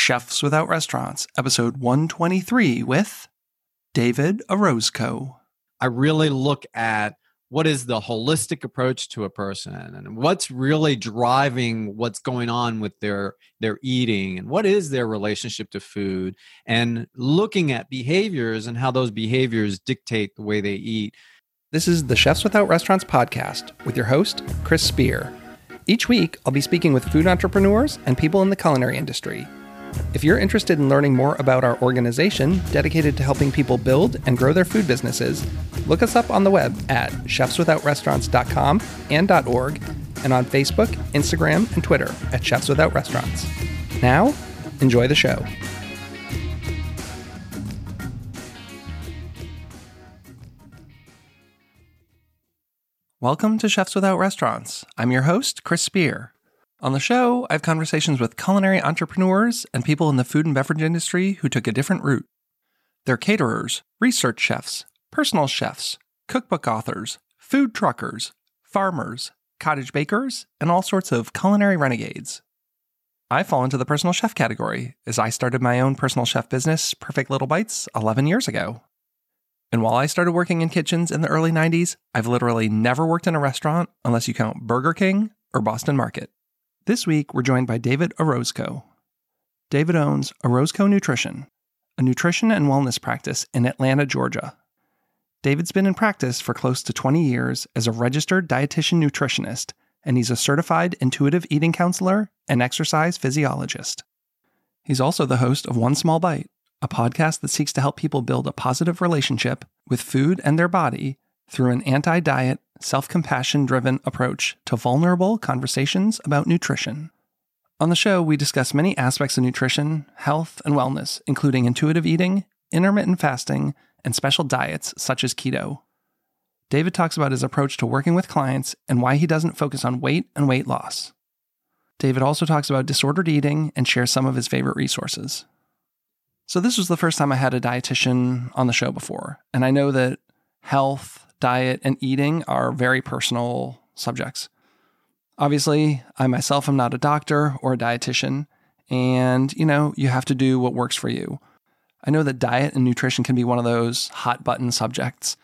Chefs Without Restaurants, episode 123 with David Orozco. I really look at what is the holistic approach to a person and what's really driving what's going on with their their eating and what is their relationship to food and looking at behaviors and how those behaviors dictate the way they eat. This is the chefs without restaurants podcast with your host chris spear. Each week i'll be speaking with food entrepreneurs and people in the culinary industry if you're interested in learning more about our organization dedicated to helping people build and grow their food businesses, look us up on the web at chefswithoutrestaurants.com and .org and on Facebook, Instagram, and Twitter at Chefs Without Restaurants. Now, enjoy the show. Welcome to Chefs Without Restaurants. I'm your host, Chris Spear. On the show, I have conversations with culinary entrepreneurs and people in the food and beverage industry who took a different route. They're caterers, research chefs, personal chefs, cookbook authors, food truckers, farmers, cottage bakers, and all sorts of culinary renegades. I fall into the personal chef category as I started my own personal chef business, Perfect Little Bites, 11 years ago. And while I started working in kitchens in the early 90s, I've literally never worked in a restaurant unless you count Burger King or Boston Market. This week, we're joined by David Orozco. David owns Orozco Nutrition, a nutrition and wellness practice in Atlanta, Georgia. David's been in practice for close to 20 years as a registered dietitian nutritionist, and he's a certified intuitive eating counselor and exercise physiologist. He's also the host of One Small Bite, a podcast that seeks to help people build a positive relationship with food and their body through an anti diet, self compassion driven approach to vulnerable conversations about nutrition. On the show, we discuss many aspects of nutrition, health, and wellness, including intuitive eating, intermittent fasting, and special diets such as keto. David talks about his approach to working with clients and why he doesn't focus on weight and weight loss. David also talks about disordered eating and shares some of his favorite resources. So, this was the first time I had a dietitian on the show before, and I know that health, diet, and eating are very personal subjects. Obviously, I myself am not a doctor or a dietitian, and you know, you have to do what works for you. I know that diet and nutrition can be one of those hot button subjects.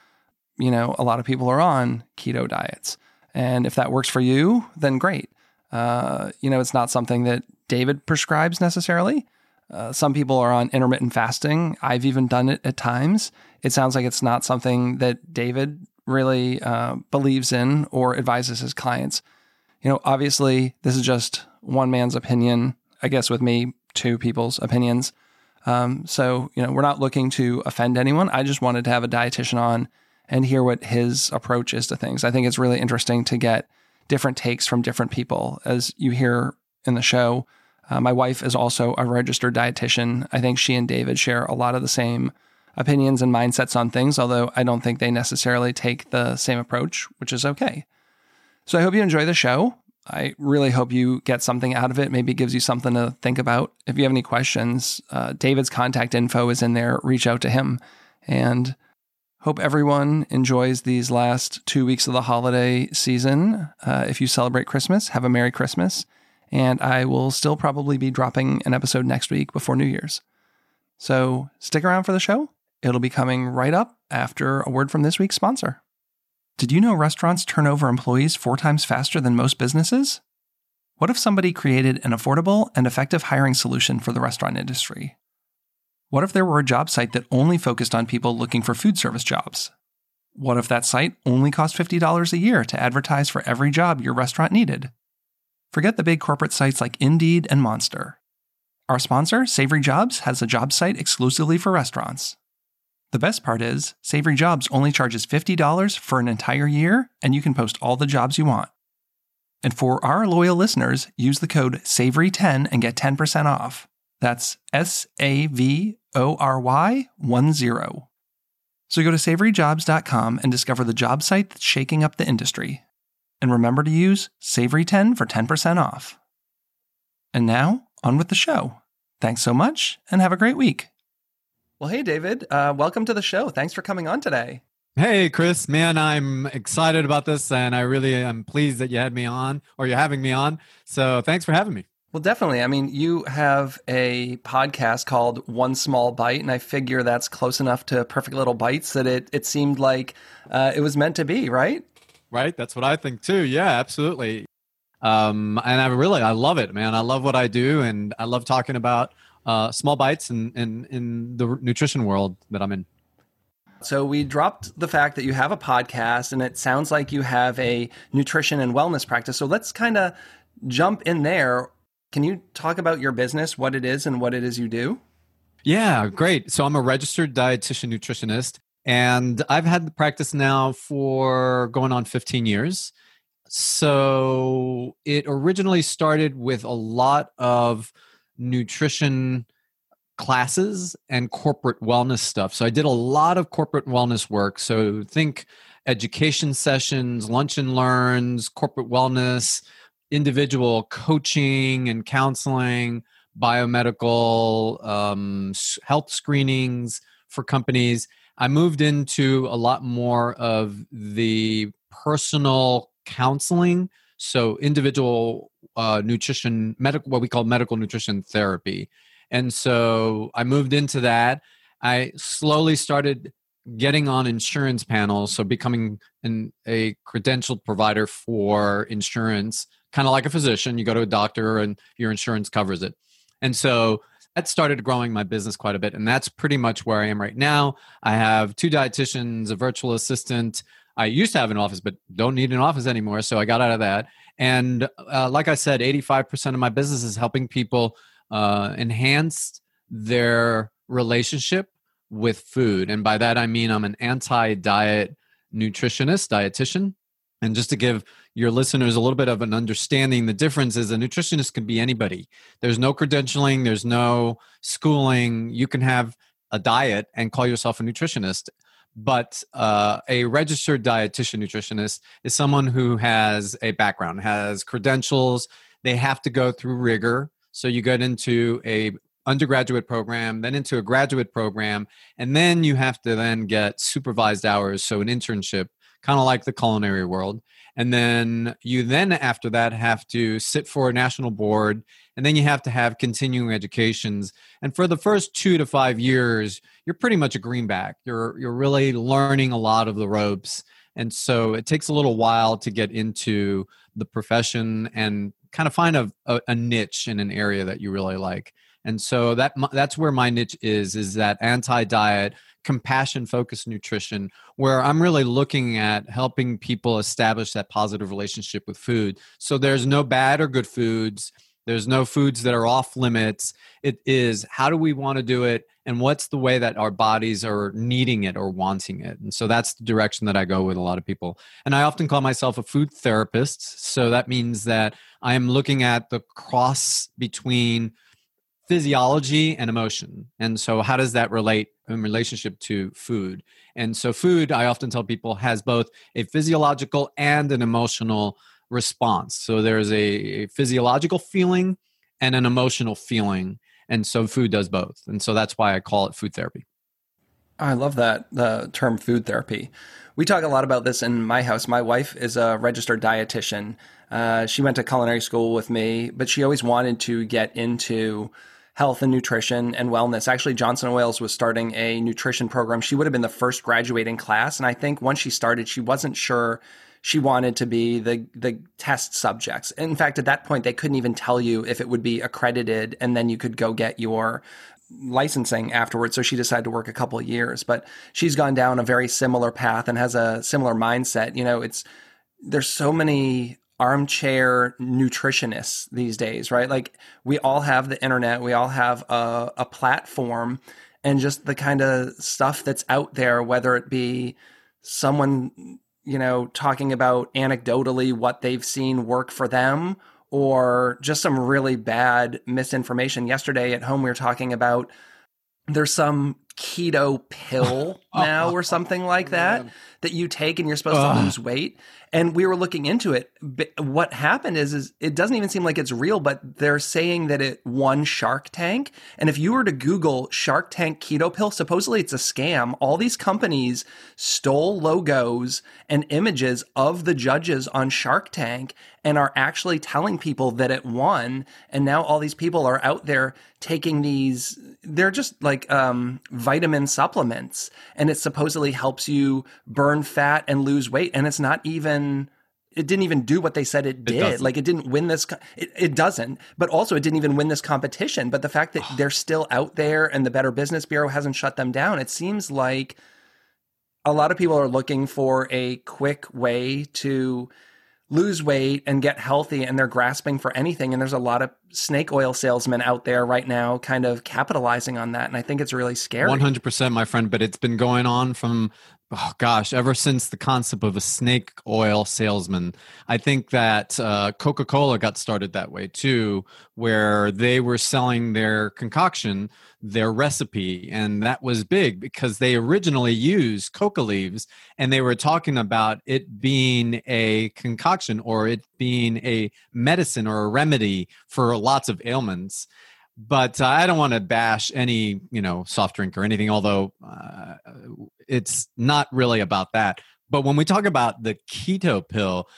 You know, a lot of people are on keto diets, and if that works for you, then great. Uh, you know, it's not something that David prescribes necessarily. Uh, some people are on intermittent fasting. I've even done it at times. It sounds like it's not something that David really uh, believes in or advises his clients. You know, obviously, this is just one man's opinion. I guess with me, two people's opinions. Um, so, you know, we're not looking to offend anyone. I just wanted to have a dietitian on and hear what his approach is to things. I think it's really interesting to get different takes from different people. As you hear in the show, uh, my wife is also a registered dietitian. I think she and David share a lot of the same opinions and mindsets on things, although I don't think they necessarily take the same approach, which is okay. So I hope you enjoy the show. I really hope you get something out of it. Maybe it gives you something to think about. If you have any questions, uh, David's contact info is in there. Reach out to him. And hope everyone enjoys these last two weeks of the holiday season. Uh, if you celebrate Christmas, have a Merry Christmas. And I will still probably be dropping an episode next week before New Year's. So stick around for the show. It'll be coming right up after a word from this week's sponsor. Did you know restaurants turn over employees four times faster than most businesses? What if somebody created an affordable and effective hiring solution for the restaurant industry? What if there were a job site that only focused on people looking for food service jobs? What if that site only cost $50 a year to advertise for every job your restaurant needed? Forget the big corporate sites like Indeed and Monster. Our sponsor, Savory Jobs, has a job site exclusively for restaurants. The best part is, Savory Jobs only charges $50 for an entire year, and you can post all the jobs you want. And for our loyal listeners, use the code SAVORY10 and get 10% off. That's S A V O R Y 1 0. So go to savoryjobs.com and discover the job site that's shaking up the industry. And remember to use Savory10 for 10% off. And now, on with the show. Thanks so much and have a great week. Well, hey, David. Uh, welcome to the show. Thanks for coming on today. Hey, Chris. Man, I'm excited about this, and I really am pleased that you had me on, or you're having me on. So, thanks for having me. Well, definitely. I mean, you have a podcast called One Small Bite, and I figure that's close enough to Perfect Little Bites that it, it seemed like uh, it was meant to be, right? Right. That's what I think too. Yeah, absolutely. Um, and I really, I love it, man. I love what I do, and I love talking about uh, small bites and in, in, in the nutrition world that I'm in. So we dropped the fact that you have a podcast and it sounds like you have a nutrition and wellness practice. So let's kind of jump in there. Can you talk about your business, what it is, and what it is you do? Yeah, great. So I'm a registered dietitian nutritionist, and I've had the practice now for going on 15 years. So it originally started with a lot of nutrition classes and corporate wellness stuff. So I did a lot of corporate wellness work. So think education sessions, lunch and learns, corporate wellness, individual coaching and counseling, biomedical um, health screenings for companies. I moved into a lot more of the personal counseling, so individual uh, nutrition, medical, what we call medical nutrition therapy. And so I moved into that. I slowly started getting on insurance panels, so becoming an, a credentialed provider for insurance kind of like a physician. You go to a doctor and your insurance covers it. And so that started growing my business quite a bit. And that's pretty much where I am right now. I have two dietitians, a virtual assistant. I used to have an office, but don't need an office anymore. So I got out of that. And uh, like I said, 85% of my business is helping people uh, enhance their relationship with food. And by that, I mean I'm an anti diet nutritionist, dietitian. And just to give your listeners a little bit of an understanding, the difference is a nutritionist can be anybody. There's no credentialing, there's no schooling. You can have a diet and call yourself a nutritionist. But uh, a registered dietitian nutritionist is someone who has a background, has credentials. They have to go through rigor. So you get into a undergraduate program, then into a graduate program, and then you have to then get supervised hours, so an internship kind of like the culinary world. And then you then after that have to sit for a national board and then you have to have continuing educations. And for the first 2 to 5 years, you're pretty much a greenback. You're you're really learning a lot of the ropes. And so it takes a little while to get into the profession and kind of find a, a, a niche in an area that you really like. And so that that's where my niche is is that anti-diet compassion focused nutrition where i'm really looking at helping people establish that positive relationship with food. So there's no bad or good foods. There's no foods that are off limits. It is how do we want to do it? And what's the way that our bodies are needing it or wanting it? And so that's the direction that i go with a lot of people. And i often call myself a food therapist. So that means that i am looking at the cross between physiology and emotion. And so, how does that relate in relationship to food? And so, food, I often tell people, has both a physiological and an emotional response. So, there's a physiological feeling and an emotional feeling. And so, food does both. And so, that's why I call it food therapy. I love that the term food therapy. We talk a lot about this in my house. My wife is a registered dietitian. Uh, she went to culinary school with me, but she always wanted to get into health and nutrition and wellness. Actually, Johnson Wales was starting a nutrition program. She would have been the first graduating class. And I think once she started, she wasn't sure she wanted to be the the test subjects. In fact, at that point, they couldn't even tell you if it would be accredited, and then you could go get your licensing afterwards. So she decided to work a couple of years, but she's gone down a very similar path and has a similar mindset. You know, it's there's so many armchair nutritionists these days, right? Like we all have the internet, we all have a, a platform, and just the kind of stuff that's out there, whether it be someone, you know, talking about anecdotally what they've seen work for them or just some really bad misinformation. Yesterday at home, we were talking about there's some keto pill now or something like that that you take and you're supposed to lose weight. And we were looking into it. What happened is is it doesn't even seem like it's real but they're saying that it won shark tank. And if you were to google shark tank keto pill supposedly it's a scam. All these companies stole logos and images of the judges on shark tank and are actually telling people that it won. And now all these people are out there taking these they're just like um, vitamin supplements and it supposedly helps you burn fat and lose weight and it's not even it didn't even do what they said it did. It like it didn't win this. It, it, doesn't. But also, it didn't even win this competition. But the fact that they're still out there and the Better Business Bureau hasn't shut them down, it seems like a lot of people are looking for a quick way to lose weight and get healthy and they're grasping for anything. And there's a lot of snake oil salesmen out there right now kind of capitalizing on that. And i think it's really scary. 100% my friend but it's been going on from oh gosh, ever since the concept of a snake oil salesman, I think that uh, Coca Cola got started that way too, where they were selling their concoction, their recipe, and that was big because they originally used coca leaves and they were talking about it being a concoction or it being a medicine or a remedy for lots of ailments but uh, I don't want to bash any you know soft drink or anything. Although uh, it's not really about that. But when we talk about the keto pill,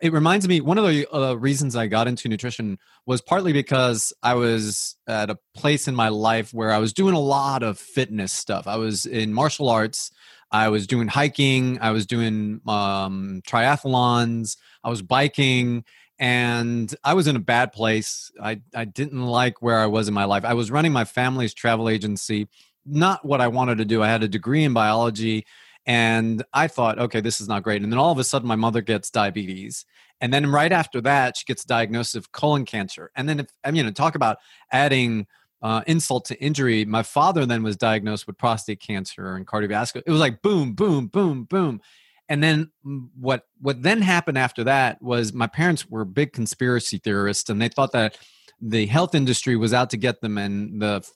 it reminds me one of the uh, reasons I got into nutrition was partly because I was at a place in my life where I was doing a lot of fitness stuff. I was in martial arts. I was doing hiking. I was doing um, triathlons. I was biking and I was in a bad place. I, I didn't like where I was in my life. I was running my family's travel agency, not what I wanted to do. I had a degree in biology, and I thought, okay, this is not great. And then all of a sudden, my mother gets diabetes. And then right after that, she gets diagnosed with colon cancer. And then, if I mean, talk about adding uh, insult to injury, my father then was diagnosed with prostate cancer and cardiovascular. It was like boom, boom, boom, boom and then mm, what what then happened after that was my parents were big conspiracy theorists and they thought that the health industry was out to get them and the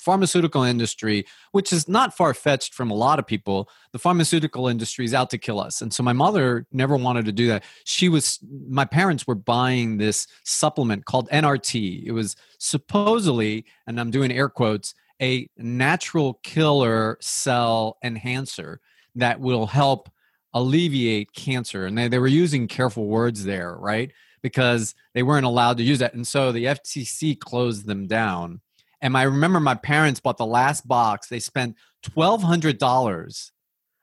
pharmaceutical industry which is not far fetched from a lot of people the pharmaceutical industry is out to kill us. And so my mother never wanted to do that. She was my parents were buying this supplement called NRT it was supposedly and I'm doing air quotes a natural killer cell enhancer that will help alleviate cancer. And they, they were using careful words there, right? Because they weren't allowed to use that. And so the FTC closed them down. And I remember my parents bought the last box. They spent $1,200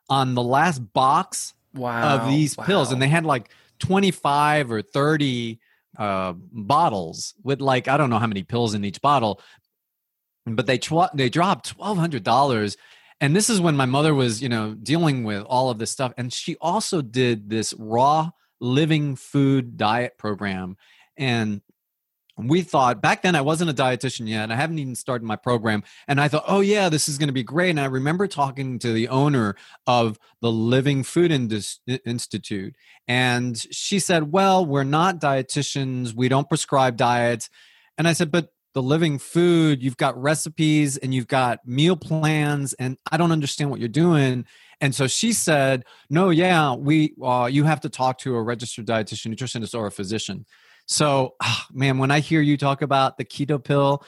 on the last box wow. of these wow. pills. And they had like 25 or 30 uh, bottles with like, I don't know how many pills in each bottle, but they, tw- they dropped $1,200 and this is when my mother was you know dealing with all of this stuff. And she also did this raw living food diet program. And we thought back then I wasn't a dietitian yet. I haven't even started my program. And I thought oh yeah this is going to be great. And I remember talking to the owner of the Living Food Institute. And she said well we're not dietitians. We don't prescribe diets. And I said but the living food you've got recipes and you've got meal plans and i don't understand what you're doing. And so she said no yeah we uh, you have to talk to a registered dietitian nutritionist or a physician. So oh, man when i hear you talk about the keto pill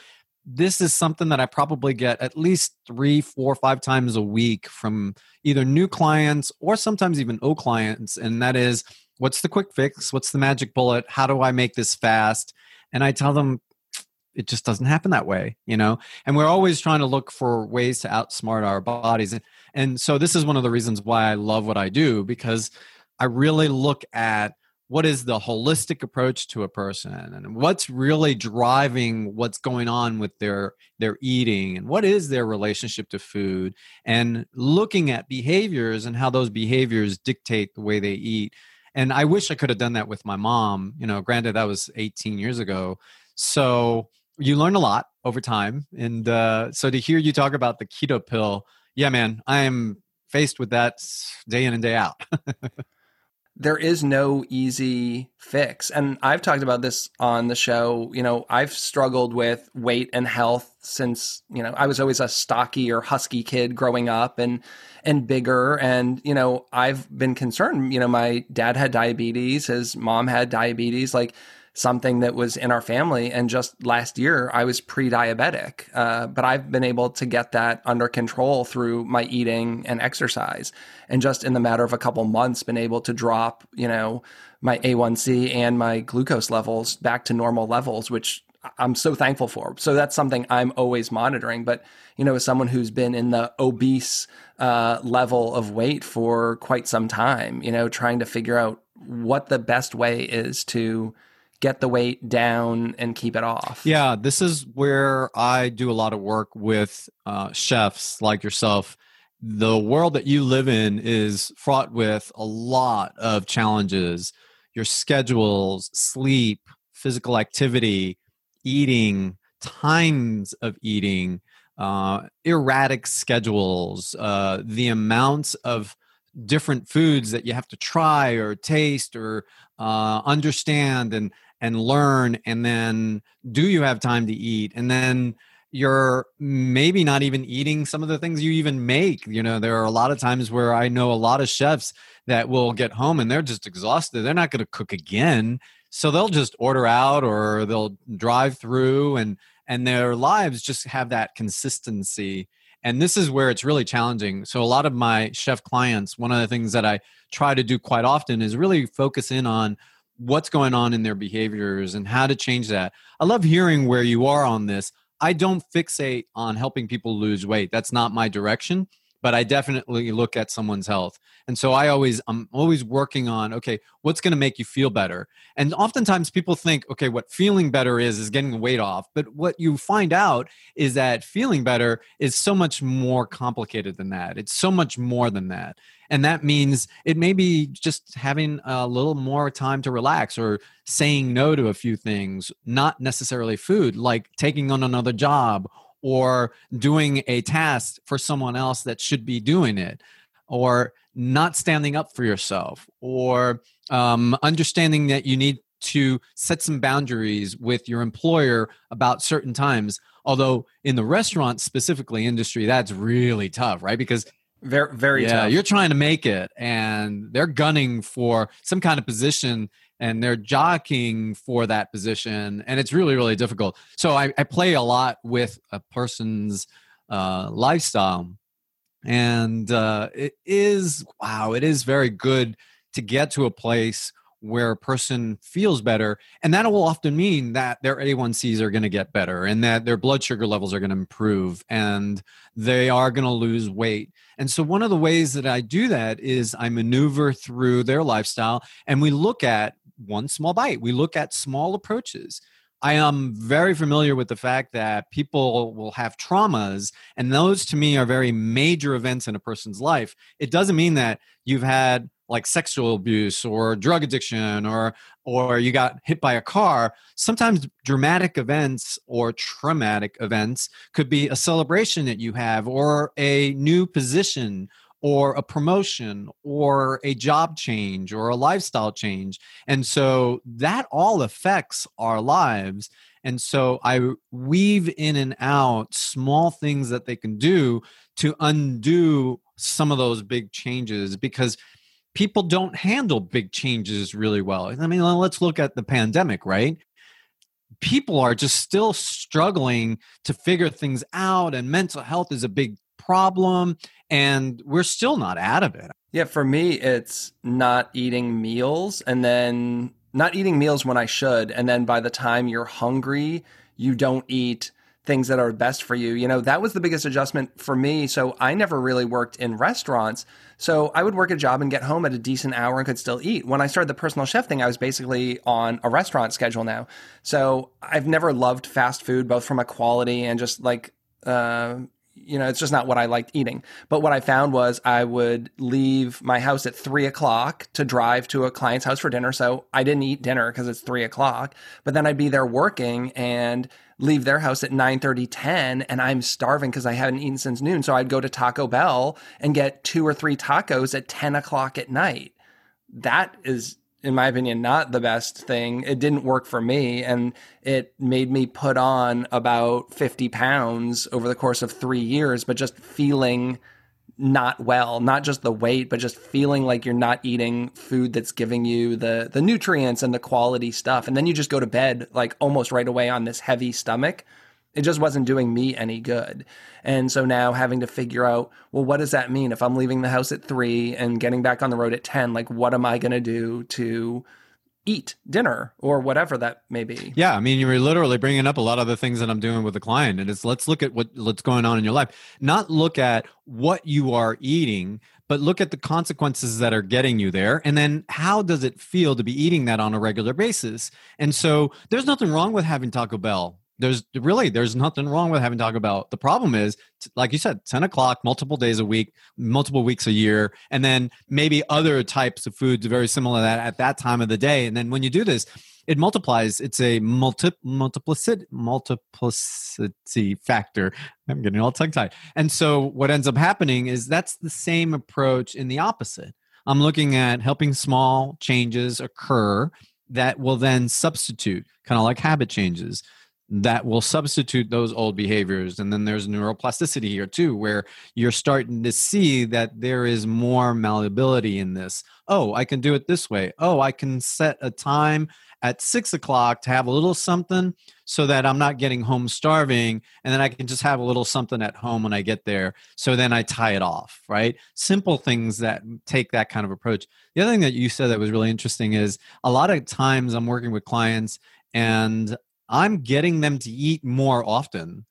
this is something that i probably get at least three four five times a week from either new clients or sometimes even old clients and that is what's the quick fix? What's the magic bullet? How do i make this fast? And i tell them it just doesn't happen that way you know? And we're always trying to look for ways to outsmart our bodies and, so this is one of the reasons why i love what i do because i really look at what is the holistic approach to a person and what's really driving what's going on with their their eating and what is their relationship to food and looking at behaviors and how those behaviors dictate the way they eat. And i wish i could have done that with my mom you know granted that was 18 years ago. So you learn a lot over time. And uh, so to hear you talk about the keto pill, yeah, man, I am faced with that day in and day out. there is no easy fix. And I've talked about this on the show. You know, I've struggled with weight and health since, you know, I was always a stocky or husky kid growing up and and bigger and, you know, I've been concerned, you know, my dad had diabetes, his mom had diabetes, like something that was in our family. And just last year, I was pre diabetic. Uh, but I've been able to get that under control through my eating and exercise. And just in the matter of a couple months, been able to drop, you know, my A1C and my glucose levels back to normal levels, which I'm so thankful for. So that's something I'm always monitoring. But, you know, as someone who's been in the obese uh, level of weight for quite some time, you know, trying to figure out what the best way is to get the weight down and keep it off. Yeah, this is where I do a lot of work with uh, chefs like yourself. The world that you live in is fraught with a lot of challenges. Your schedules, sleep, physical activity, eating, times of eating, uh, erratic schedules, uh, the amounts of different foods that you have to try or taste or uh, understand and and learn and then do you have time to eat? And then you're maybe not even eating some of the things you even make you know? There are a lot of times where i know a lot of chefs that will get home and they're just exhausted they're not going to cook again. So they'll just order out or they'll drive through and and their lives just have that consistency. And this is where it's really challenging. So a lot of my chef clients one of the things that i try to do quite often is really focus in on what's going on in their behaviors and how to change that. I love hearing where you are on this. I don't fixate on helping people lose weight. That's not my direction but I definitely look at someone's health. And so I always I'm always working on okay, what's going to make you feel better? And oftentimes people think okay, what feeling better is is getting the weight off, but what you find out is that feeling better is so much more complicated than that. It's so much more than that. And that means it may be just having a little more time to relax or saying no to a few things, not necessarily food, like taking on another job or doing a task for someone else that should be doing it or not standing up for yourself or um, understanding that you need to set some boundaries with your employer about certain times although in the restaurant specifically industry that's really tough right because very very yeah tough. you're trying to make it and they're gunning for some kind of position and they're jockeying for that position and it's really really difficult. So i, I play a lot with a person's uh, lifestyle and uh, it is wow it is very good to get to a place where a person feels better and that will often mean that their a1cs are going to get better and that their blood sugar levels are going to improve and they are going to lose weight. And so one of the ways that i do that is i maneuver through their lifestyle and we look at one small bite. We look at small approaches. I am very familiar with the fact that people will have traumas, and those to me are very major events in a person's life. It doesn't mean that you've had like sexual abuse or drug addiction or or you got hit by a car sometimes dramatic events or traumatic events could be a celebration that you have or a new position or a promotion or a job change or a lifestyle change. And so that all affects our lives. And so I weave in and out small things that they can do to undo some of those big changes because people don't handle big changes really well. I mean, let's look at the pandemic, right? People are just still struggling to figure things out, and mental health is a big problem and we're still not out of it. Yeah, for me, it's not eating meals and then not eating meals when I should. And then by the time you're hungry, you don't eat things that are best for you. You know, that was the biggest adjustment for me. So I never really worked in restaurants. So I would work a job and get home at a decent hour and could still eat. When I started the personal chef thing, I was basically on a restaurant schedule now. So I've never loved fast food, both from a quality and just like, uh, you know, it's just not what I liked eating. But what I found was I would leave my house at three o'clock to drive to a client's house for dinner. So I didn't eat dinner because it's three o'clock. But then I'd be there working and leave their house at 9 30, 10, and I'm starving because I hadn't eaten since noon. So I'd go to Taco Bell and get two or three tacos at 10 o'clock at night that is in my opinion, not the best thing. It didn't work for me. And it made me put on about 50 pounds over the course of three years, but just feeling not well, not just the weight, but just feeling like you're not eating food that's giving you the, the nutrients and the quality stuff. And then you just go to bed like almost right away on this heavy stomach it just wasn't doing me any good. And so now having to figure out, well, what does that mean if I'm leaving the house at three and getting back on the road at 10? Like, what am I going to do to eat dinner or whatever that may be? Yeah. I mean, you're literally bringing up a lot of the things that I'm doing with the client. And it's let's look at what, what's going on in your life, not look at what you are eating, but look at the consequences that are getting you there and then how does it feel to be eating that on a regular basis and so there's nothing wrong with having taco bell there's really there's nothing wrong with having Taco Bell. The problem is, like you said, ten o'clock, multiple days a week, multiple weeks a year, and then maybe other types of foods very similar to that at that time of the day. And then when you do this, it multiplies. It's a multi multiplicity multiplicity factor. I'm getting all tongue tied. And so what ends up happening is that's the same approach in the opposite. I'm looking at helping small changes occur that will then substitute, kind of like habit changes that will substitute those old behaviors. And then there's neuroplasticity here too, where you're starting to see that there is more malleability in this. Oh, I can do it this way. Oh, I can set a time at six o'clock to have a little something so that I'm not getting home starving. And then I can just have a little something at home when I get there. So then I tie it off, right? Simple things that take that kind of approach. The other thing that you said that was really interesting is a lot of times I'm working with clients and I'm getting them to eat more often.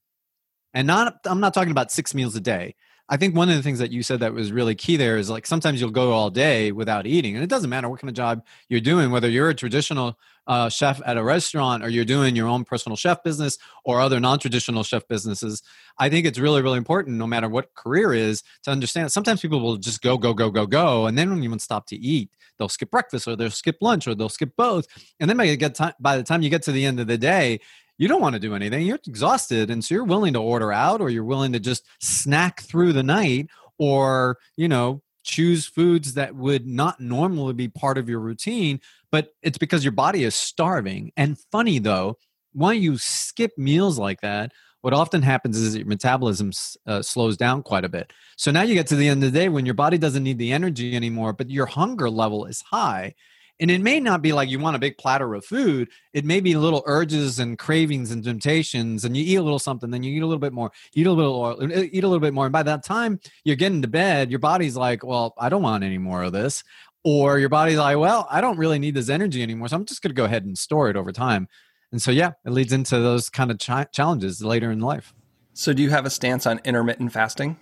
And not I'm not talking about 6 meals a day. I think one of the things that you said that was really key there is like sometimes you'll go all day without eating, and it doesn't matter what kind of job you're doing, whether you're a traditional uh, chef at a restaurant or you're doing your own personal chef business or other non-traditional chef businesses. I think it's really, really important, no matter what career is, to understand. Sometimes people will just go, go, go, go, go, and then when you stop to eat, they'll skip breakfast or they'll skip lunch or they'll skip both, and then by the time you get to the end of the day, you don't want to do anything. You're exhausted. And so you're willing to order out or you're willing to just snack through the night or, you know, choose foods that would not normally be part of your routine, but it's because your body is starving. And funny though, when you skip meals like that, what often happens is your metabolism uh, slows down quite a bit. So now you get to the end of the day when your body doesn't need the energy anymore, but your hunger level is high. And it may not be like you want a big platter of food. It may be little urges and cravings and temptations, and you eat a little something, then you eat a little bit more, eat a little oil, uh, eat a little bit more. And by that time you're getting to bed, your body's like, well, I don't want any more of this. Or your body's like, well, I don't really need this energy anymore. So I'm just going to go ahead and store it over time. And so, yeah, it leads into those kind of ch- challenges later in life. So, do you have a stance on intermittent fasting?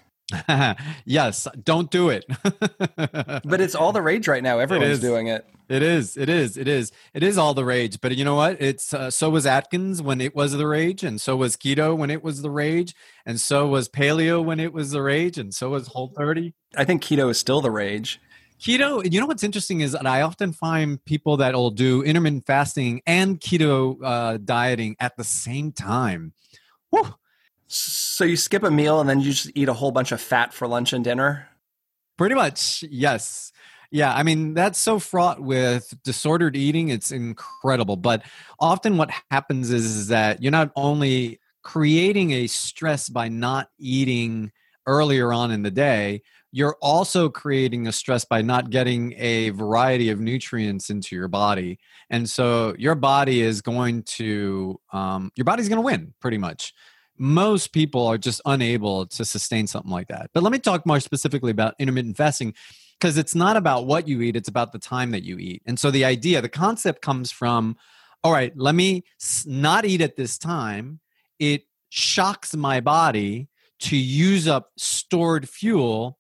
yes, don't do it. but it's all the rage right now. Everyone's doing it. It is. It is. It is. It is all the rage. But you know what? It's uh, so was Atkins when it was the rage, and so was keto when it was the rage, and so was paleo when it was the rage, and so was Whole 30. I think keto is still the rage. Keto, you know what's interesting is that I often find people that will do intermittent fasting and keto uh, dieting at the same time. Whew, so you skip a meal and then you just eat a whole bunch of fat for lunch and dinner? Pretty much, yes. Yeah, I mean, that's so fraught with disordered eating. It's incredible. But often what happens is, is that you're not only creating a stress by not eating earlier on in the day, you're also creating a stress by not getting a variety of nutrients into your body. And so your body is going to, um, your body's going to win pretty much most people are just unable to sustain something like that. But let me talk more specifically about intermittent fasting because it's not about what you eat, it's about the time that you eat. And so the idea, the concept comes from all right, let me not eat at this time. It shocks my body to use up stored fuel.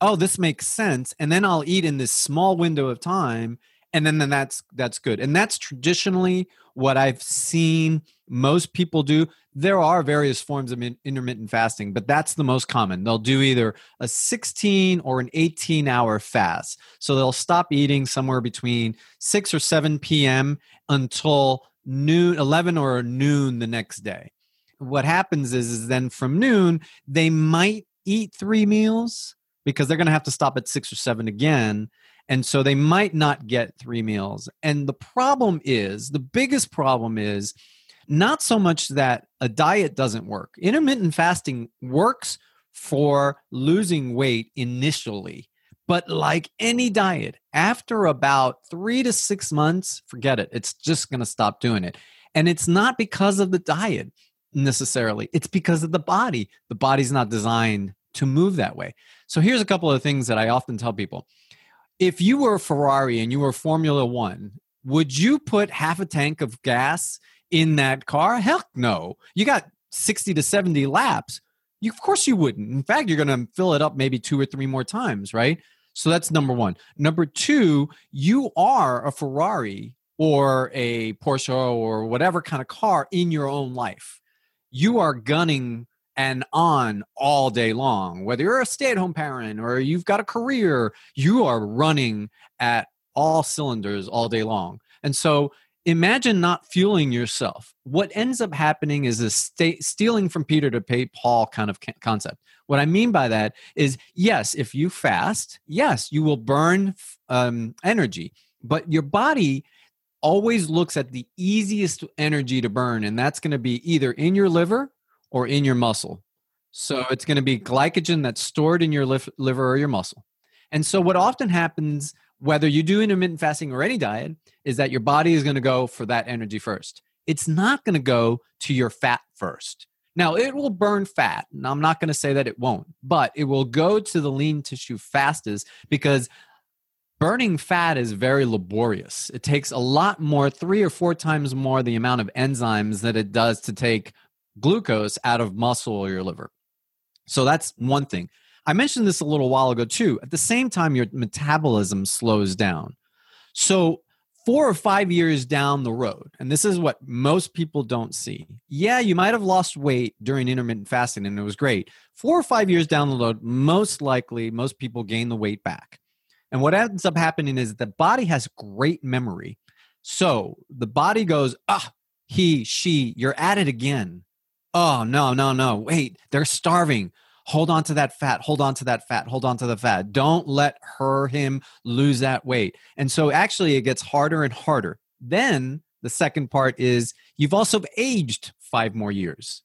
Oh, this makes sense. And then I'll eat in this small window of time and then, then that's that's good and that's traditionally what i've seen most people do. There are various forms of intermittent fasting but that's the most common. They'll do either a 16 or an 18 hour fast. So they'll stop eating somewhere between 6 or 7 p.m until noon 11 or noon the next day. What happens is, is then from noon they might eat three meals because they're going to have to stop at 6 or 7 again And so they might not get three meals. And the problem is the biggest problem is not so much that a diet doesn't work. Intermittent fasting works for losing weight initially. But like any diet, after about three to six months, forget it. It's just going to stop doing it. And it's not because of the diet necessarily, it's because of the body. The body's not designed to move that way. So here's a couple of things that I often tell people. If you were a Ferrari and you were Formula One, would you put half a tank of gas in that car? Heck no. You got 60 to 70 laps. You, of course you wouldn't. In fact, you're going to fill it up maybe two or three more times, right? So that's number one. Number two, you are a Ferrari or a Porsche or whatever kind of car in your own life. You are gunning and on all day long. Whether you're a stay at home parent or you've got a career, you are running at all cylinders all day long. And so imagine not fueling yourself. What ends up happening is a st- stealing from Peter to pay Paul kind of concept. What I mean by that is yes, if you fast, yes, you will burn um, energy, but your body always looks at the easiest energy to burn, and that's going to be either in your liver or in your muscle. So it's going to be glycogen that's stored in your liver or your muscle. And so what often happens whether you do intermittent fasting or any diet is that your body is going to go for that energy first. It's not going to go to your fat first. Now, it will burn fat. And I'm not going to say that it won't, but it will go to the lean tissue fastest because burning fat is very laborious. It takes a lot more, three or four times more the amount of enzymes that it does to take glucose out of muscle or your liver. So that's one thing. I mentioned this a little while ago too. At the same time, your metabolism slows down. So, four or five years down the road, and this is what most people don't see. Yeah, you might have lost weight during intermittent fasting and it was great. Four or five years down the road, most likely, most people gain the weight back. And what ends up happening is the body has great memory. So the body goes, ah, he, she, you're at it again. Oh, no, no, no. Wait, they're starving hold on to that fat, hold on to that fat, hold on to the fat. Don't let her, him lose that weight. And so actually it gets harder and harder. Then the second part is you've also aged five more years.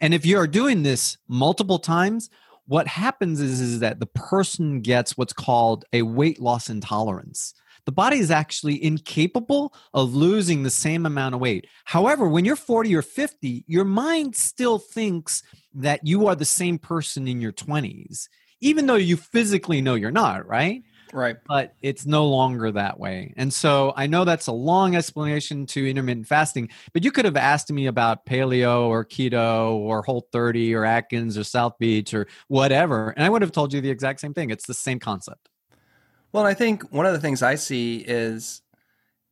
And if you are doing this multiple times, what happens is, is that the person gets what's called a weight loss intolerance the body is actually incapable of losing the same amount of weight. However, when you're 40 or 50, your mind still thinks that you are the same person in your 20s, even though you physically know you're not, right? Right. But it's no longer that way. And so I know that's a long explanation to intermittent fasting, but you could have asked me about paleo or keto or whole 30 or Atkins or South Beach or whatever. And I would have told you the exact same thing. It's the same concept. Well, I think one of the things I see is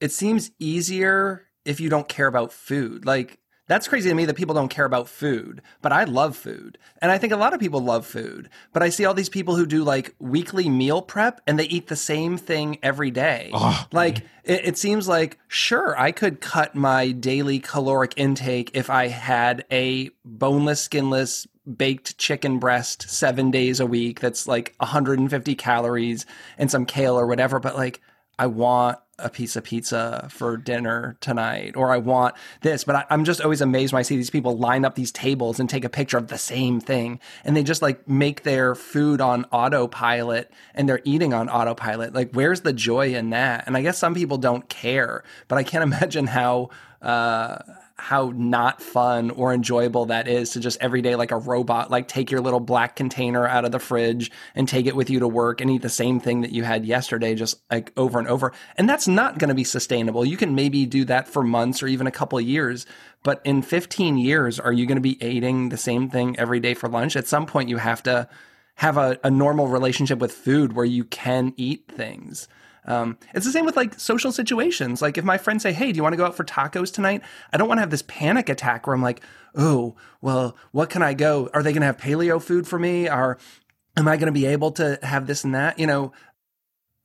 it seems easier if you don't care about food. Like, that's crazy to me that people don't care about food, but I love food. And I think a lot of people love food. But I see all these people who do like weekly meal prep and they eat the same thing every day. Oh, like it, it, seems like, sure, I could cut my daily caloric intake if I had a boneless, skinless baked chicken breast seven days a week that's like 150 calories and some kale or whatever, but like I want a piece of pizza for dinner tonight, or I want this. But I, am just always amazed when I see these people line up these tables and take a picture of the same thing. And they just like make their food on autopilot and they're eating on autopilot. Like, where's the joy in that? And I guess some people don't care, but I can't imagine how, uh, how not fun or enjoyable that is to just every day like a robot like take your little black container out of the fridge and take it with you to work and eat the same thing that you had yesterday just like over and over. And that's not going to be sustainable. You can maybe do that for months or even a couple of years but in 15 years are you going to be eating the same thing every day for lunch? At some point you have to have a, a normal relationship with food where you can eat things um, it's the same with like social situations. Like if my friends say, "Hey, do you want to go out for tacos tonight?" I don't want to have this panic attack where I'm like, "Oh, well, what can I go? Are they going to have paleo food for me? Or am I going to be able to have this and that?" You know,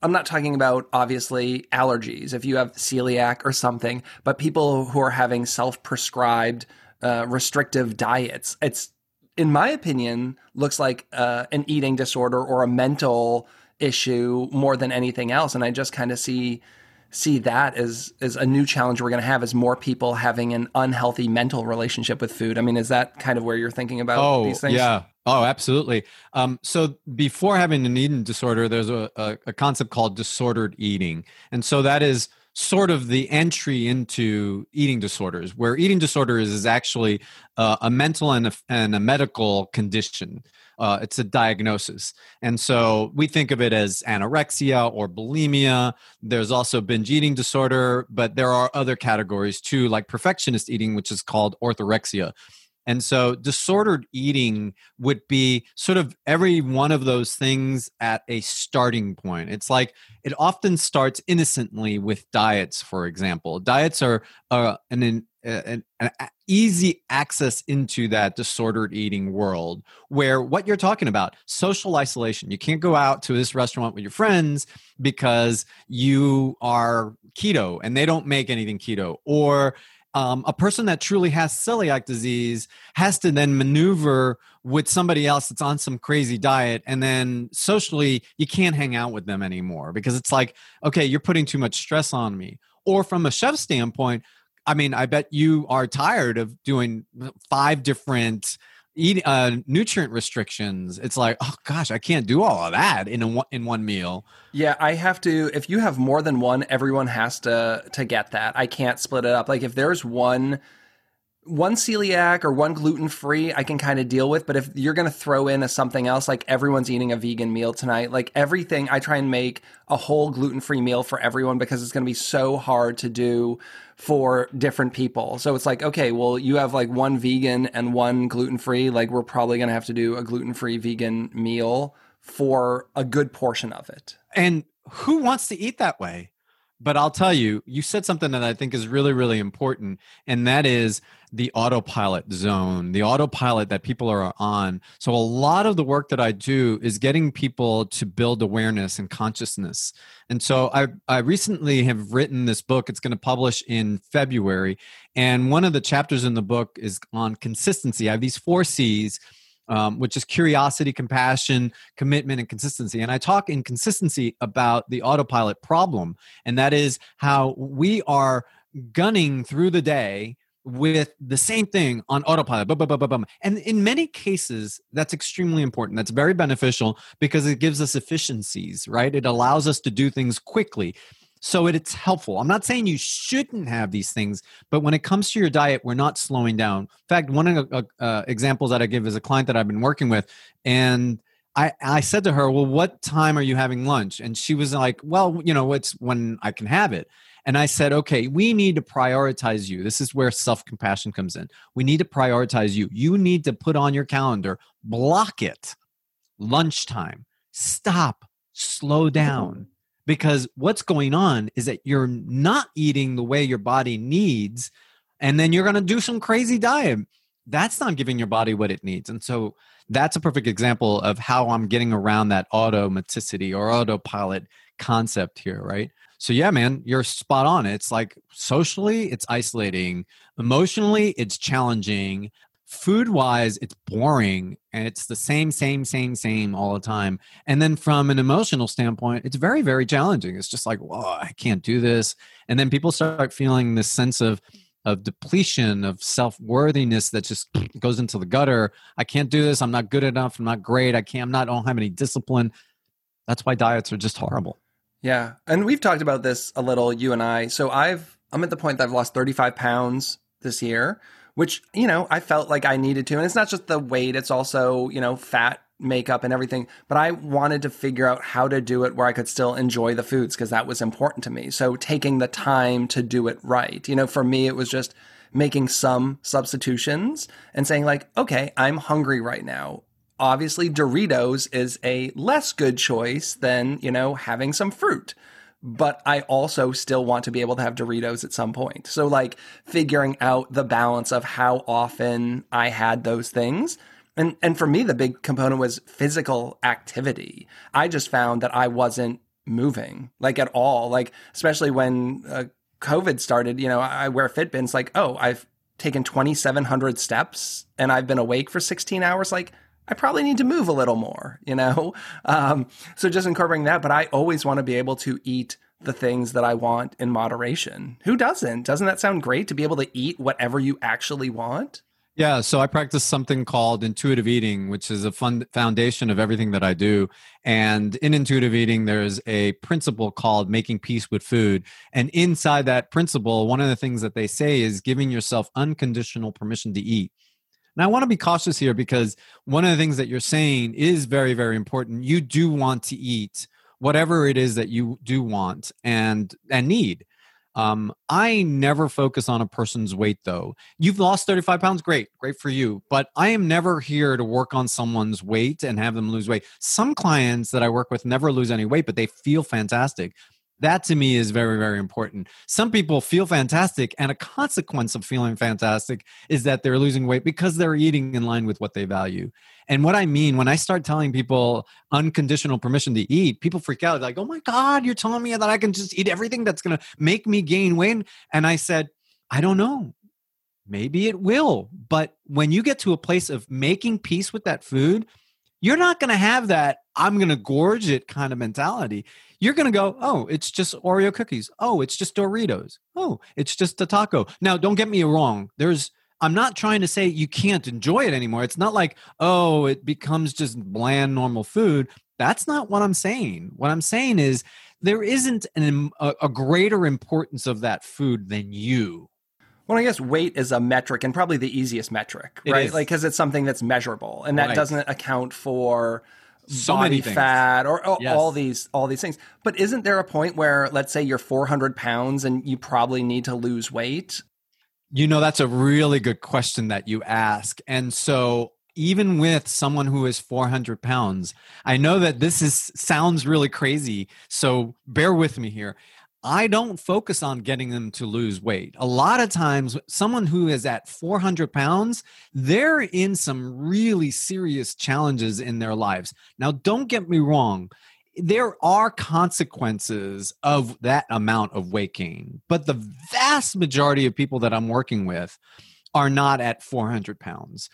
I'm not talking about obviously allergies if you have celiac or something, but people who are having self-prescribed uh, restrictive diets. It's in my opinion looks like uh, an eating disorder or a mental issue more than anything else. And I just kind of see see that as as a new challenge we're going to have is more people having an unhealthy mental relationship with food. I mean, is that kind of where you're thinking about oh, these things? Yeah. Oh, absolutely. Um, so before having an eating disorder, there's a, a, a concept called disordered eating, and so that is sort of the entry into eating disorders, where eating disorders is actually uh, a mental and a, and a medical condition. Uh, it's a diagnosis. And so we think of it as anorexia or bulimia. There's also binge eating disorder, but there are other categories too, like perfectionist eating, which is called orthorexia. And so disordered eating would be sort of every one of those things at a starting point. It's like it often starts innocently with diets, for example. Diets are uh, an, an, an easy access into that disordered eating world where what you're talking about social isolation you can't go out to this restaurant with your friends because you are keto and they don't make anything keto or um, a person that truly has celiac disease has to then maneuver with somebody else that's on some crazy diet and then socially you can't hang out with them anymore because it's like okay you're putting too much stress on me. Or from a chef standpoint i mean i bet you are tired of doing five different uh, nutrient restrictions. It's like, oh gosh, I can't do all of that in a, in one meal. Yeah, I have to. If you have more than one, everyone has to to get that. I can't split it up. Like if there's one one celiac or one gluten free, I can kind of deal with. But if you're going to throw in a something else, like everyone's eating a vegan meal tonight, like everything, I try and make a whole gluten free meal for everyone because it's going to be so hard to do for different people. So it's like, okay, well, you have like one vegan and one gluten free. Like we're probably going to have to do a gluten free vegan meal for a good portion of it. And who wants to eat that way? But I'll tell you, you said something that I think is really, really important, and that is the autopilot zone, the autopilot that people are on. So, a lot of the work that I do is getting people to build awareness and consciousness. And so, I, I recently have written this book. It's going to publish in February. And one of the chapters in the book is on consistency. I have these four C's. Um, which is curiosity, compassion, commitment, and consistency. And I talk in consistency about the autopilot problem, and that is how we are gunning through the day with the same thing on autopilot. Bum, bum, bum, and in many cases, that's extremely important. That's very beneficial because it gives us efficiencies, right? It allows us to do things quickly. So it's helpful. I'm not saying you shouldn't have these things, but when it comes to your diet, we're not slowing down. In fact, one of the uh, uh, examples that I give is a client that I've been working with, and I, I said to her, Well, what time are you having lunch? And she was like, Well, you know, it's when I can have it. And I said, okay, we need to prioritize you. This is where self compassion comes in. We need to prioritize you. You need to put on your calendar, block it, lunchtime, stop, slow down. Because what's going on is that you're not eating the way your body needs, and then you're going to do some crazy diet. That's not giving your body what it needs. And so that's a perfect example of how I'm getting around that automaticity or autopilot concept here, right? So yeah, man, you're spot on. It's like socially, it's isolating. Emotionally, it's challenging. Food wise, it's boring and it's the same, same, same, same all the time. And then from an emotional standpoint, it's very, very challenging. It's just like, whoa, I can't do this. And then people start feeling this sense of of depletion of self-worthiness that just goes into the gutter i can't do this i'm not good enough i'm not great i can't i'm not I don't have any discipline that's why diets are just horrible yeah. And we've talked about this a little, you and I. So I've, I'm at the point that I've lost 35 pounds this year, which, you know, I felt like I needed to. And it's not just the weight, it's also, you know, fat makeup and everything. But I wanted to figure out how to do it where I could still enjoy the foods because that was important to me. So taking the time to do it right. You know, for me, it was just making some substitutions and saying, like, okay, I'm hungry right now obviously Doritos is a less good choice than, you know, having some fruit. But I also still want to be able to have Doritos at some point. So, like, figuring out the balance of how often I had those things. And, and for me, the big component was physical activity. I just found that I wasn't moving, like, at all. Like, especially when uh, COVID started, you know, I wear Fitbits, like, oh, I've taken 2,700 steps and I've been awake for 16 hours. Like, I probably need to move a little more, you know? Um, so just incorporating that, but I always want to be able to eat the things that I want in moderation. Who doesn't? Doesn't that sound great to be able to eat whatever you actually want? Yeah, so I practice something called intuitive eating, which is a fun foundation of everything that I do. And in intuitive eating, there's a principle called making peace with food. And inside that principle, one of the things that they say is giving yourself unconditional permission to eat. And I want to be cautious here because one of the things that you're saying is very, very important. You do want to eat whatever it is that you do want and and need um, I never focus on a person's weight though. You've lost 35 pounds, great, great for you. But I am never here to work on someone's weight and have them lose weight. Some clients that I work with never lose any weight, but they feel fantastic. That to me is very, very important. Some people feel fantastic, and a consequence of feeling fantastic is that they're losing weight because they're eating in line with what they value. And what I mean when I start telling people unconditional permission to eat, people freak out like, oh my God, you're telling me that I can just eat everything that's going to make me gain weight. And I said, I don't know. Maybe it will. But when you get to a place of making peace with that food, you're not going to have that I'm going to gorge it kind of mentality. You're going to go, oh, it's just Oreo cookies. Oh, it's just Doritos. Oh, it's just a taco. Now, don't get me wrong. There's, I'm not trying to say you can't enjoy it anymore. It's not like, oh, it becomes just bland, normal food. That's not what I'm saying. What I'm saying is there isn't an, a, a greater importance of that food than you. Well, I guess weight is a metric and probably the easiest metric, right? Like, because it's something that's measurable and that right. doesn't account for so body fat or, or yes. all these all these things. But isn't there a point where, let's say, you're 400 pounds and you probably need to lose weight? You know, that's a really good question that you ask. And so even with someone who is 400 pounds, I know that this is sounds really crazy. So bear with me here. I don't focus on getting them to lose weight. A lot of times, someone who is at 400 pounds, they're in some really serious challenges in their lives. Now, don't get me wrong, there are consequences of that amount of weight gain, but the vast majority of people that I'm working with are not at 400 pounds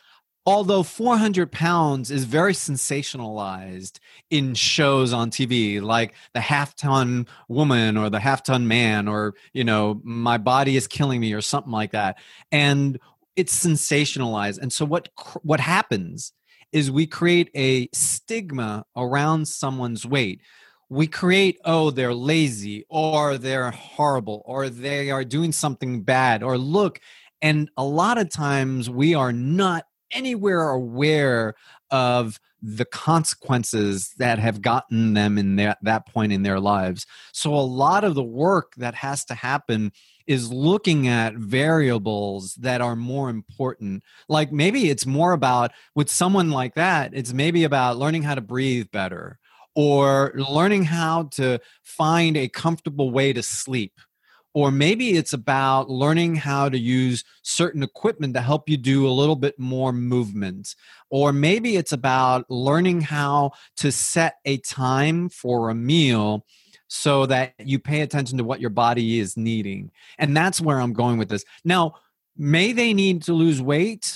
although 400 pounds is very sensationalized in shows on tv like the half ton woman or the half ton man or you know my body is killing me or something like that. And it's sensationalized. And so what what happens is we create a stigma around someone's weight. We create oh they're lazy or they're horrible or they are doing something bad or look and a lot of times we are not anywhere aware of the consequences that have gotten them in that, that point in their lives. So, a lot of the work that has to happen is looking at variables that are more important. Like maybe it's more about, with someone like that, it's maybe about learning how to breathe better or learning how to find a comfortable way to sleep or maybe it's about learning how to use certain equipment to help you do a little bit more movement. Or maybe it's about learning how to set a time for a meal so that you pay attention to what your body is needing. And that's where i'm going with this. Now may they need to lose weight?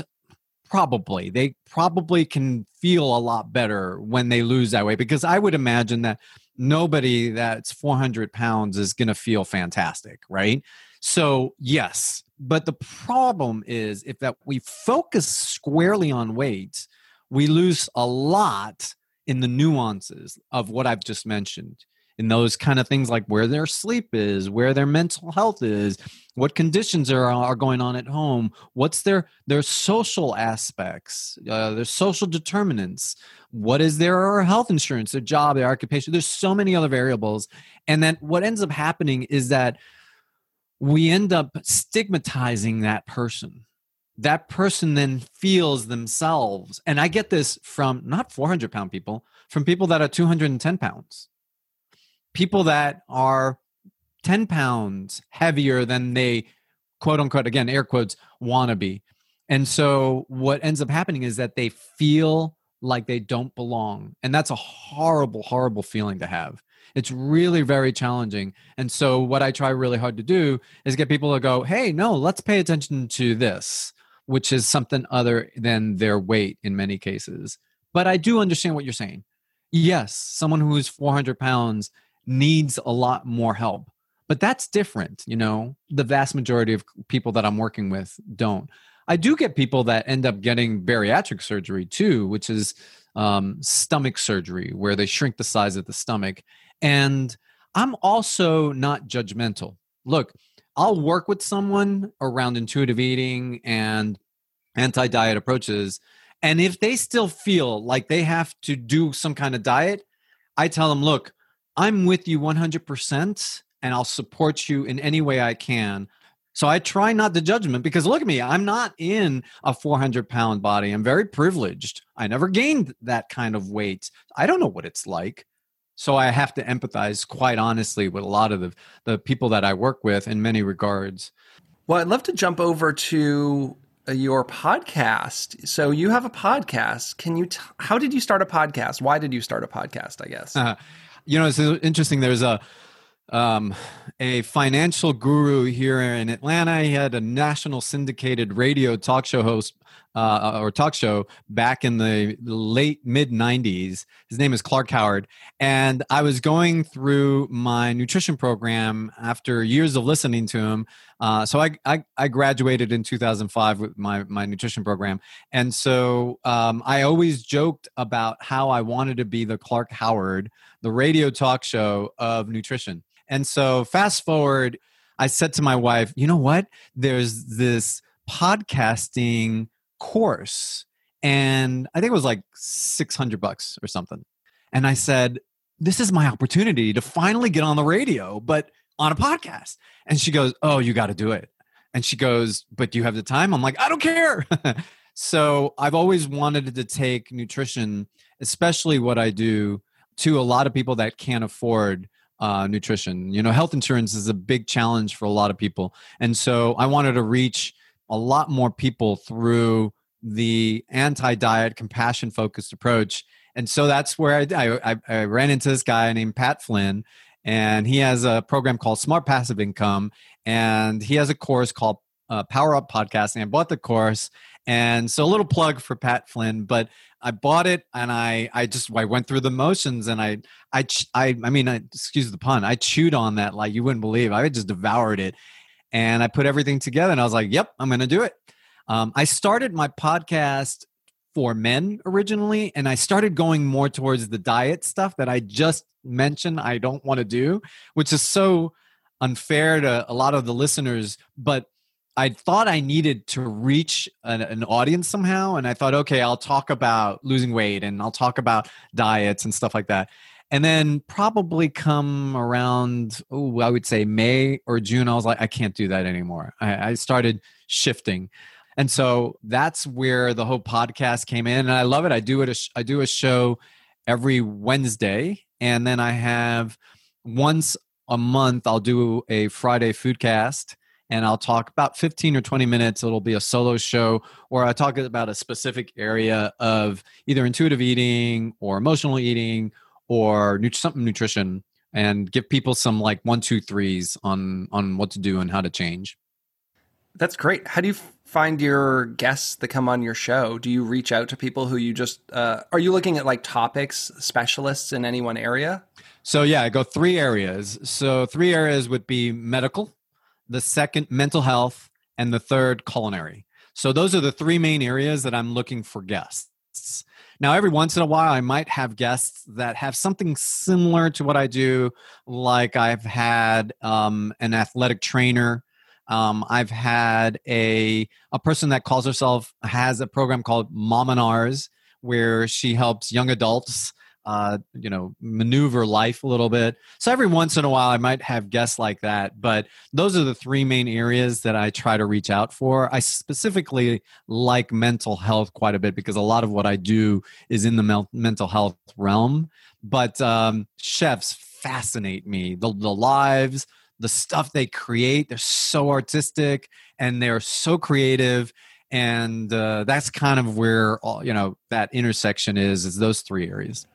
Probably. They probably can feel a lot better when they lose that weight because i would imagine that nobody that's 400 pounds is going to feel fantastic, right? So, yes, but the problem is if that we focus squarely on weight, we lose a lot in the nuances of what I've just mentioned in those kind of things like where their sleep is, where their mental health is, what conditions are, are going on at home, what's their their social aspects, uh, their social determinants, what is their health insurance, their job, their occupation. There's so many other variables, and then what ends up happening is that we end up stigmatizing that person. That person then feels themselves. And i get this from not 400 pound people from people that are 210 pounds people that are 10 pounds heavier than they quote unquote again air quotes want to be. And so what ends up happening is that they feel like they don't belong and that's a horrible horrible feeling to have. It's really very challenging. And so what i try really hard to do is get people to go hey no let's pay attention to this which is something other than their weight in many cases. But I do understand what you're saying. Yes, someone who is 400 pounds needs a lot more help, but that's different. You know, the vast majority of people that I'm working with don't. I do get people that end up getting bariatric surgery too, which is um, stomach surgery, where they shrink the size of the stomach. And I'm also not judgmental. Look, I'll work with someone around intuitive eating and anti diet approaches. And if they still feel like they have to do some kind of diet, I tell them, look, I'm with you 100% and I'll support you in any way I can. So I try not to judgment because look at me, I'm not in a 400 pound body. I'm very privileged. I never gained that kind of weight. I don't know what it's like. So I have to empathize quite honestly with a lot of the, the people that I work with in many regards. Well, I'd love to jump over to your podcast. So you have a podcast. Can you? T- how did you start a podcast? Why did you start a podcast? I guess. Uh, you know, it's interesting. There's a um, a financial guru here in Atlanta. He had a national syndicated radio talk show host uh, or talk show back in the late mid 90s. His name is Clark Howard. And I was going through my nutrition program after years of listening to him. Uh, so I, I, I, graduated in 2005 with my, my nutrition program. And so um, I always joked about how I wanted to be the Clark Howard, the radio talk show of nutrition. And so fast forward, I said to my wife, you know what? There's this podcasting course and I think it was like 600 bucks or something. And I said, this is my opportunity to finally get on the radio, but on a podcast. And she goes, oh, you got to do it. And she goes, but do you have the time? I'm like, I don't care. so I've always wanted to take nutrition, especially what I do, to a lot of people that can't afford uh, nutrition. You know, health insurance is a big challenge for a lot of people. And so I wanted to reach a lot more people through the anti diet, compassion focused approach. And so that's where I, I, I, ran into this guy named Pat Flynn, and he has a program called Smart Passive Income, and he has a course called uh, Power Up podcast and I bought the course, and so a little plug for Pat Flynn, but I bought it and I I just I went through the motions and I I I I mean I, excuse the pun I chewed on that like you wouldn't believe. I just devoured it and I put everything together and I was like yep I'm going to do it. Um, I started my podcast for men originally and I started going more towards the diet stuff that I just mentioned I don't want to do, which is so unfair to a lot of the listeners, but I thought I needed to reach an, an, audience somehow. And I thought, okay, I'll talk about losing weight and I'll talk about diets and stuff like that. And then probably come around, oh, I would say May or June, I was like, I can't do that anymore. I, I started shifting. And so that's where the whole podcast came in. And I love it. I do it. I do a show every Wednesday. And then I have once a month, I'll do a Friday food cast and I'll talk about 15 or 20 minutes. It'll be a solo show, or I talk about a specific area of either intuitive eating or emotional eating or something nutrition, and give people some like one, two, threes on on what to do and how to change. That's great. How do you find your guests that come on your show? Do you reach out to people who you just uh, are you looking at like topics specialists in any one area? So yeah, I go three areas. So three areas would be medical, the second mental health, and the third culinary. So those are the three main areas that I'm looking for guests. Now, every once in a while, I might have guests that have something similar to what I do. Like I've had um, an athletic trainer. Um, I've had a a person that calls herself has a program called Mom and Ours, where she helps young adults uh, you know, maneuver life a little bit. So every once in a while, I might have guests like that. But those are the three main areas that I try to reach out for. I specifically like mental health quite a bit because a lot of what I do is in the mental health realm. But um, chefs fascinate me. The, the lives, the stuff they create, they're so artistic and they're so creative and uh, that's kind of where all, you know that intersection is is those three areas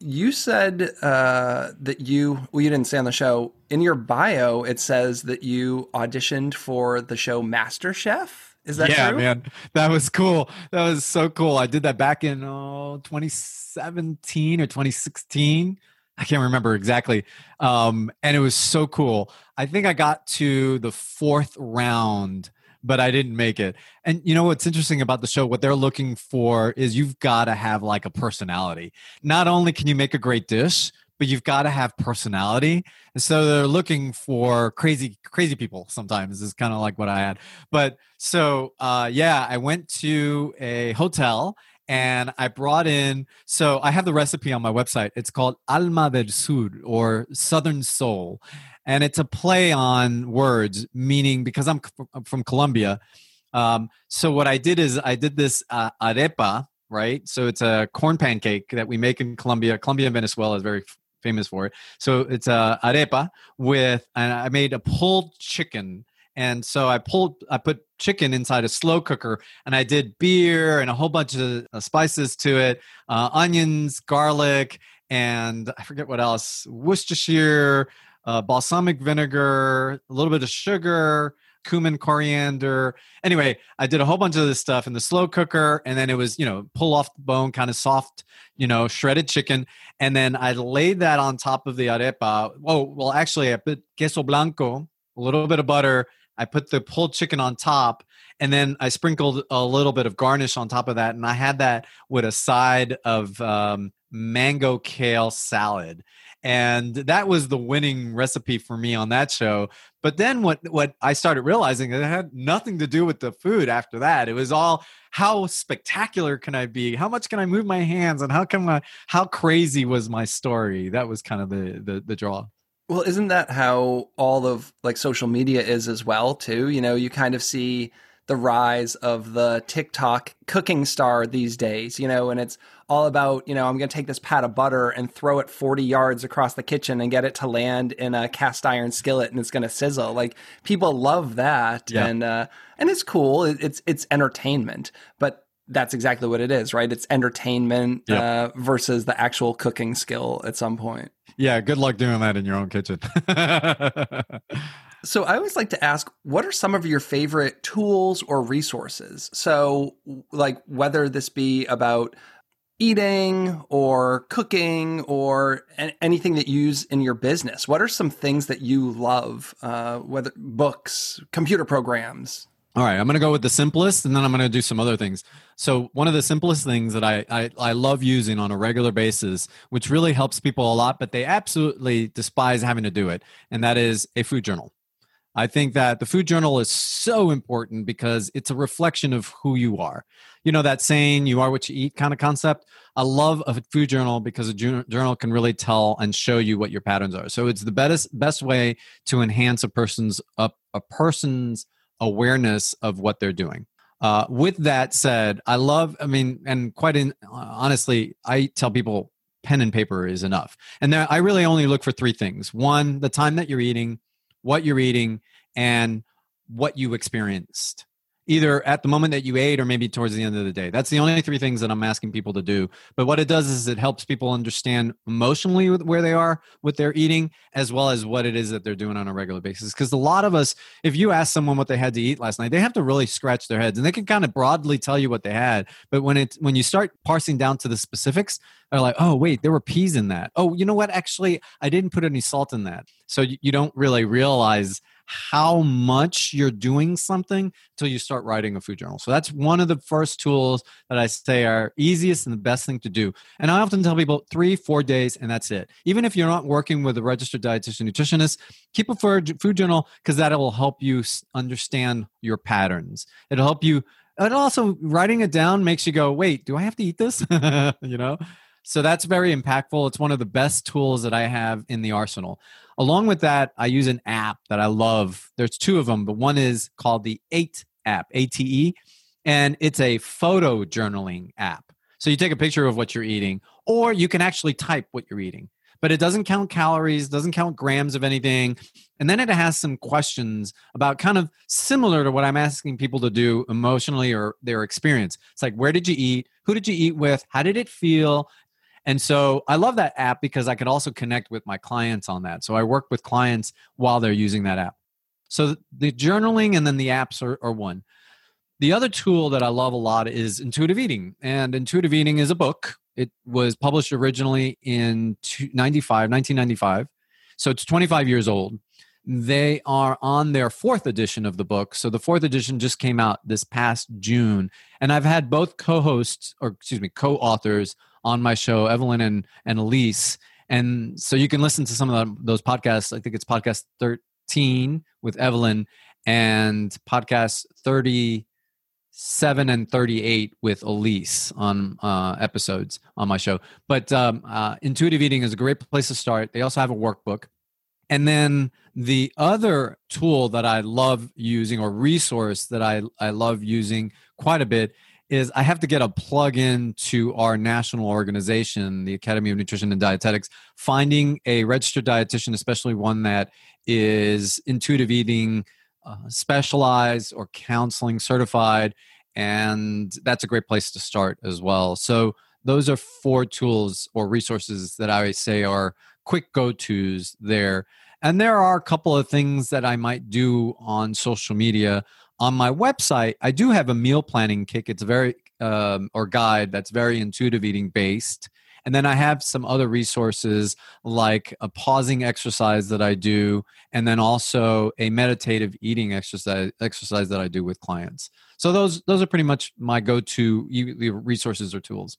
you said uh, that you well you didn't say on the show in your bio it says that you auditioned for the show master chef Is that true? yeah, true? man. That was cool. That was so cool. I did that back in oh, 2017 or 2016. I can't remember exactly. Um, and it was so cool. I think I got to the fourth round, but I didn't make it. And you know what's interesting about the show? What they're looking for is you've got to have like a personality. Not only can you make a great dish, but you've got to have personality. And so they're looking for crazy, crazy people sometimes is kind of like what I had. But so, uh, yeah, I went to a hotel and I brought in, so I have the recipe on my website. It's called Alma del Sur or Southern Soul. And it's a play on words, meaning because I'm from Colombia. Um, so what I did is I did this uh, arepa, right? So it's a corn pancake that we make in Colombia. Colombia and Venezuela is very famous for it. So it's a arepa with, and I made a pulled chicken. And so I pulled, I put chicken inside a slow cooker and I did beer and a whole bunch of uh, spices to it, uh, onions, garlic, and I forget what else, Worcestershire, uh, balsamic vinegar, a little bit of sugar, cumin, coriander. Anyway, I did a whole bunch of this stuff in the slow cooker, and then it was, you know, pull off the bone, kind of soft, you know, shredded chicken. And then I laid that on top of the arepa. Oh, well, actually, I put queso blanco, a little bit of butter. I put the pulled chicken on top, and then I sprinkled a little bit of garnish on top of that. And I had that with a side of um, mango kale salad and that was the winning recipe for me on that show. But then what what i started realizing it had nothing to do with the food after that. It was all how spectacular can i be? How much can i move my hands? And how can I? how crazy was my story? That was kind of the the, the draw. Well isn't that how all of like social media is as well too? You know you kind of see the rise of the TikTok cooking star these days, you know, and it's all about, you know, I'm going to take this pat of butter and throw it 40 yards across the kitchen and get it to land in a cast iron skillet and it's going to sizzle. Like people love that yeah. and uh and it's cool. It's it's entertainment, but that's exactly what it is, right? It's entertainment yep. uh, versus the actual cooking skill at some point. Yeah, good luck doing that in your own kitchen. So I always like to ask, what are some of your favorite tools or resources? So, like whether this be about eating or cooking or anything that you use in your business, what are some things that you love? Uh, whether books, computer programs. All right, I'm going to go with the simplest, and then I'm going to do some other things. So, one of the simplest things that I, I, I love using on a regular basis, which really helps people a lot, but they absolutely despise having to do it, and that is a food journal. I think that the food journal is so important because it's a reflection of who you are. You know, that saying, you are what you eat kind of concept. I love a food journal because a journal can really tell and show you what your patterns are. So it's the best, best way to enhance a person's, a, a person's awareness of what they're doing. Uh, with that said, I love, I mean, and quite in, honestly, I tell people pen and paper is enough. And there, I really only look for three things. One, the time that you're eating what you're eating, and what you experienced either at the moment that you ate or maybe towards the end of the day. That's the only three things that I'm asking people to do. But what it does is it helps people understand emotionally where they are with their eating, as well as what it is that they're doing on a regular basis. Because a lot of us, if you ask someone what they had to eat last night, they have to really scratch their heads and they can kind of broadly tell you what they had. But when it when you start parsing down to the specifics, they're like, oh wait, there were peas in that. Oh, you know what? Actually, I didn't put any salt in that. So you, you don't really realize how much you're doing something until you start writing a food journal. So that's one of the first tools that I say are easiest and the best thing to do. And I often tell people three, four days, and that's it. Even if you're not working with a registered dietitian nutritionist, keep a food journal because that will help you understand your patterns. It'll help you. And also, writing it down makes you go, wait, do I have to eat this? you know? So that's very impactful. It's one of the best tools that I have in the arsenal. Along with that, I use an app that I love. There's two of them, but one is called the ATE app, ATE, and it's a photo journaling app. So you take a picture of what you're eating, or you can actually type what you're eating. But it doesn't count calories, doesn't count grams of anything. And then it has some questions about kind of similar to what I'm asking people to do emotionally or their experience. It's like, where did you eat? Who did you eat with? How did it feel? And so I love that app because I could also connect with my clients on that. So I work with clients while they're using that app. So the journaling and then the apps are, are one. The other tool that I love a lot is Intuitive Eating. And Intuitive Eating is a book. It was published originally in 95, 1995. So it's 25 years old. They are on their fourth edition of the book. So the fourth edition just came out this past June. And I've had both co hosts, or excuse me, co authors on my show, Evelyn and, and Elyse. And so you can listen to some of those podcasts. I think it's podcast 13 with Evelyn and podcast 37 and 38 with Elyse on uh, episodes on my show. But um, uh, intuitive eating is a great place to start. They also have a workbook. And then the other tool that I love using or resource that I, I love using quite a bit is I have to get a plug in to our national organization, the Academy of Nutrition and Dietetics, finding a registered dietitian, especially one that is intuitive eating uh, specialized or counseling certified. And that's a great place to start as well. So, those are four tools or resources that I would say are quick go tos there. And there are a couple of things that I might do on social media. On my website, I do have a meal planning kit. It's very, um, or guide that's very intuitive eating based. And then I have some other resources like a pausing exercise that I do, and then also a meditative eating exercise exercise that I do with clients. So those those are pretty much my go-to resources or tools.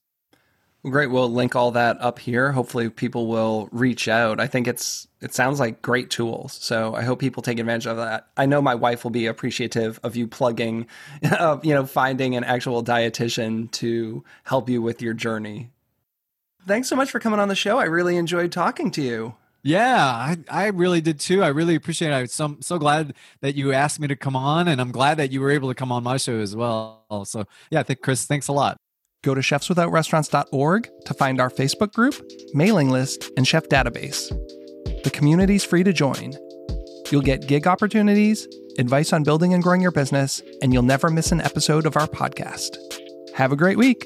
Great. We'll link all that up here. Hopefully people will reach out. I think it's it sounds like great tools. So I hope people take advantage of that. I know my wife will be appreciative of you plugging of you know finding an actual dietitian to help you with your journey. Thanks so much for coming on the show. I really enjoyed talking to you. Yeah, I, I really did too. I really appreciate it. I'm so, so glad that you asked me to come on, and I'm glad that you were able to come on my show as well. So, yeah, I think, Chris, thanks a lot. Go to chefswithoutrestaurants.org to find our Facebook group, mailing list, and chef database. The community's free to join. You'll get gig opportunities, advice on building and growing your business, and you'll never miss an episode of our podcast. Have a great week.